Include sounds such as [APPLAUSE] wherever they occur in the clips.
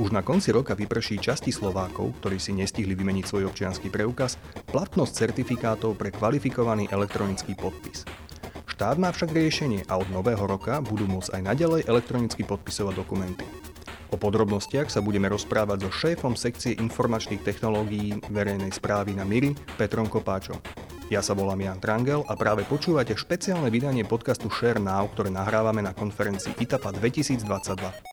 Už na konci roka vyprší časti Slovákov, ktorí si nestihli vymeniť svoj občianský preukaz, platnosť certifikátov pre kvalifikovaný elektronický podpis. Štát má však riešenie a od nového roka budú môcť aj naďalej elektronicky podpisovať dokumenty. O podrobnostiach sa budeme rozprávať so šéfom sekcie informačných technológií verejnej správy na Miri, Petrom Kopáčom. Ja sa volám Jan Trangel a práve počúvate špeciálne vydanie podcastu Share Now, ktoré nahrávame na konferencii ITAPA 2022.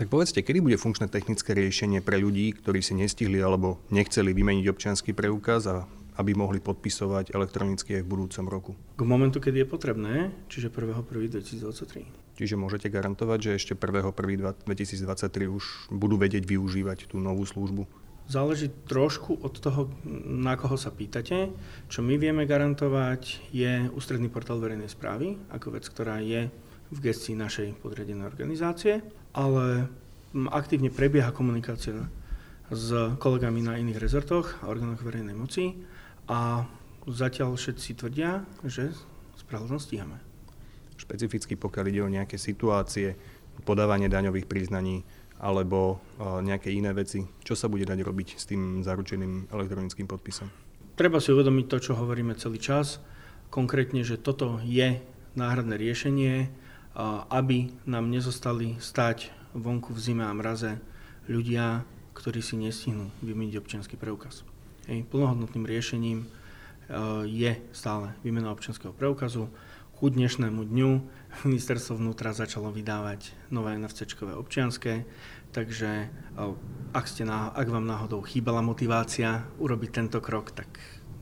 Tak povedzte, kedy bude funkčné technické riešenie pre ľudí, ktorí si nestihli alebo nechceli vymeniť občianský preukaz a aby mohli podpisovať elektronicky aj v budúcom roku? K momentu, kedy je potrebné, čiže 1.1.2023. Čiže môžete garantovať, že ešte 1.1.2023 už budú vedieť využívať tú novú službu? Záleží trošku od toho, na koho sa pýtate. Čo my vieme garantovať, je ústredný portál verejnej správy, ako vec, ktorá je v gestii našej podriadenej organizácie ale aktívne prebieha komunikácia s kolegami na iných rezortoch a orgánoch verejnej moci a zatiaľ všetci tvrdia, že spravodlnosť stíhame. Špecificky pokiaľ ide o nejaké situácie, podávanie daňových priznaní alebo nejaké iné veci, čo sa bude dať robiť s tým zaručeným elektronickým podpisom? Treba si uvedomiť to, čo hovoríme celý čas, konkrétne, že toto je náhradné riešenie, aby nám nezostali stať vonku v zime a mraze ľudia, ktorí si nestihnú vymeniť občianský preukaz. Hej, plnohodnotným riešením e, je stále výmena občianského preukazu. Ku dnešnému dňu [LAUGHS] ministerstvo vnútra začalo vydávať nové NFC-čkové občianské, takže e, ak, ste na, ak vám náhodou chýbala motivácia urobiť tento krok, tak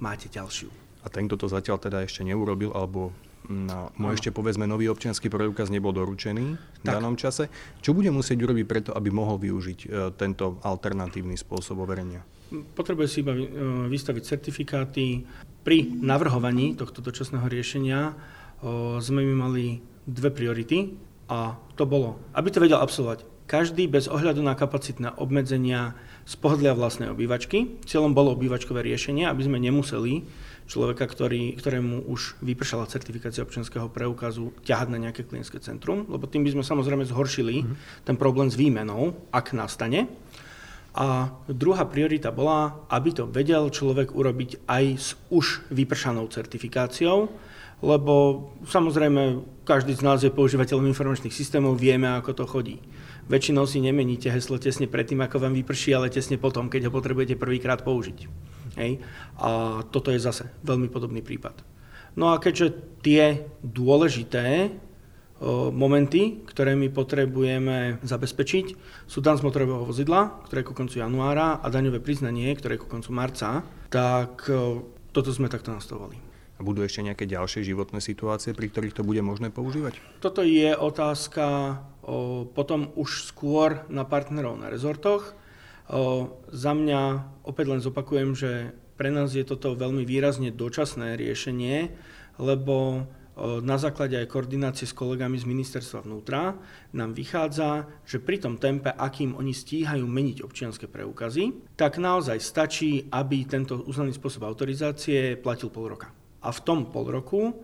máte ďalšiu. A ten, kto to zatiaľ teda ešte neurobil, alebo No, mu ešte povedzme nový občianský preukaz nebol doručený v tak. danom čase. Čo bude musieť urobiť preto, aby mohol využiť e, tento alternatívny spôsob overenia? Potrebuje si iba e, vystaviť certifikáty. Pri navrhovaní tohto dočasného riešenia e, sme my mali dve priority a to bolo, aby to vedel absolvovať každý bez ohľadu na kapacitné obmedzenia z pohodlia vlastnej obývačky. Cieľom bolo obývačkové riešenie, aby sme nemuseli človeka, ktorý, ktorému už vypršala certifikácia občianského preukazu, ťahať na nejaké klientské centrum, lebo tým by sme samozrejme zhoršili mm-hmm. ten problém s výmenou, ak nastane. A druhá priorita bola, aby to vedel človek urobiť aj s už vypršanou certifikáciou, lebo samozrejme každý z nás je používateľom informačných systémov, vieme, ako to chodí. Väčšinou si nemeníte heslo tesne predtým, ako vám vyprší, ale tesne potom, keď ho potrebujete prvýkrát použiť. Hej? A toto je zase veľmi podobný prípad. No a keďže tie dôležité momenty, ktoré my potrebujeme zabezpečiť, sú dan z motorového vozidla, ktoré je ku koncu januára, a daňové priznanie, ktoré je ku koncu marca, tak toto sme takto nastavovali. A budú ešte nejaké ďalšie životné situácie, pri ktorých to bude možné používať? Toto je otázka potom už skôr na partnerov na rezortoch. Za mňa opäť len zopakujem, že pre nás je toto veľmi výrazne dočasné riešenie, lebo na základe aj koordinácie s kolegami z ministerstva vnútra nám vychádza, že pri tom tempe, akým oni stíhajú meniť občianské preukazy, tak naozaj stačí, aby tento uznaný spôsob autorizácie platil pol roka. A v tom pol roku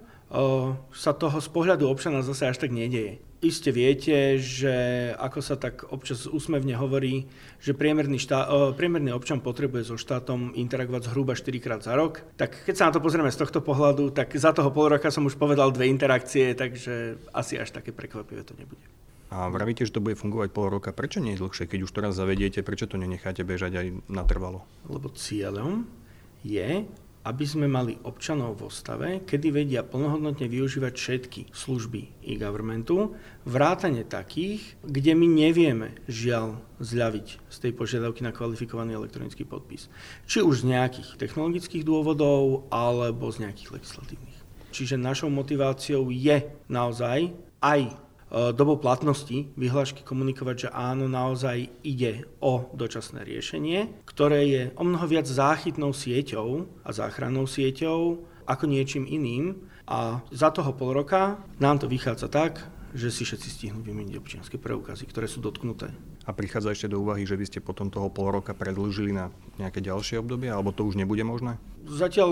sa toho z pohľadu občana zase až tak nedeje. Iste viete, že ako sa tak občas úsmevne hovorí, že priemerný, štá, priemerný občan potrebuje so štátom interagovať zhruba 4 krát za rok. Tak keď sa na to pozrieme z tohto pohľadu, tak za toho pol roka som už povedal dve interakcie, takže asi až také prekvapivé to nebude. A vravíte, že to bude fungovať pol roka. Prečo nie je dlhšie? Keď už teraz zavediete, prečo to nenecháte bežať aj natrvalo? Lebo cieľom je, aby sme mali občanov vo stave, kedy vedia plnohodnotne využívať všetky služby e-governmentu, vrátane takých, kde my nevieme žiaľ zľaviť z tej požiadavky na kvalifikovaný elektronický podpis. Či už z nejakých technologických dôvodov, alebo z nejakých legislatívnych. Čiže našou motiváciou je naozaj aj dobou platnosti vyhlášky komunikovať, že áno, naozaj ide o dočasné riešenie, ktoré je o mnoho viac záchytnou sieťou a záchrannou sieťou ako niečím iným. A za toho pol roka nám to vychádza tak, že si všetci stihnú vymeniť občianske preukazy, ktoré sú dotknuté. A prichádza ešte do úvahy, že by ste potom toho pol roka predlžili na nejaké ďalšie obdobie, alebo to už nebude možné? Zatiaľ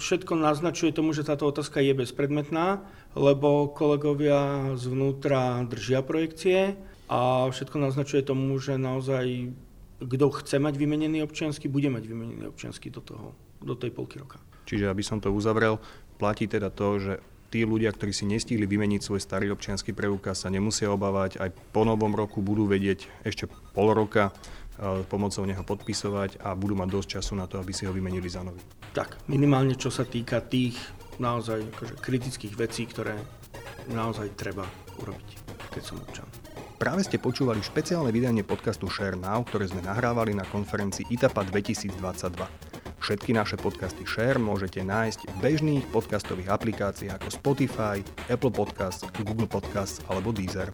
všetko naznačuje tomu, že táto otázka je bezpredmetná, lebo kolegovia zvnútra držia projekcie a všetko naznačuje tomu, že naozaj kto chce mať vymenený občiansky, bude mať vymenený občiansky do, toho, do tej polky roka. Čiže aby som to uzavrel, platí teda to, že tí ľudia, ktorí si nestihli vymeniť svoj starý občianský preukaz, sa nemusia obávať, aj po novom roku budú vedieť ešte pol roka e, pomocou neho podpisovať a budú mať dosť času na to, aby si ho vymenili za nový. Tak, minimálne čo sa týka tých naozaj akože kritických vecí, ktoré naozaj treba urobiť, keď som občan. Práve ste počúvali špeciálne vydanie podcastu Share Now, ktoré sme nahrávali na konferencii ITAPA 2022. Všetky naše podcasty Share môžete nájsť v bežných podcastových aplikáciách ako Spotify, Apple Podcasts, Google Podcasts alebo Deezer.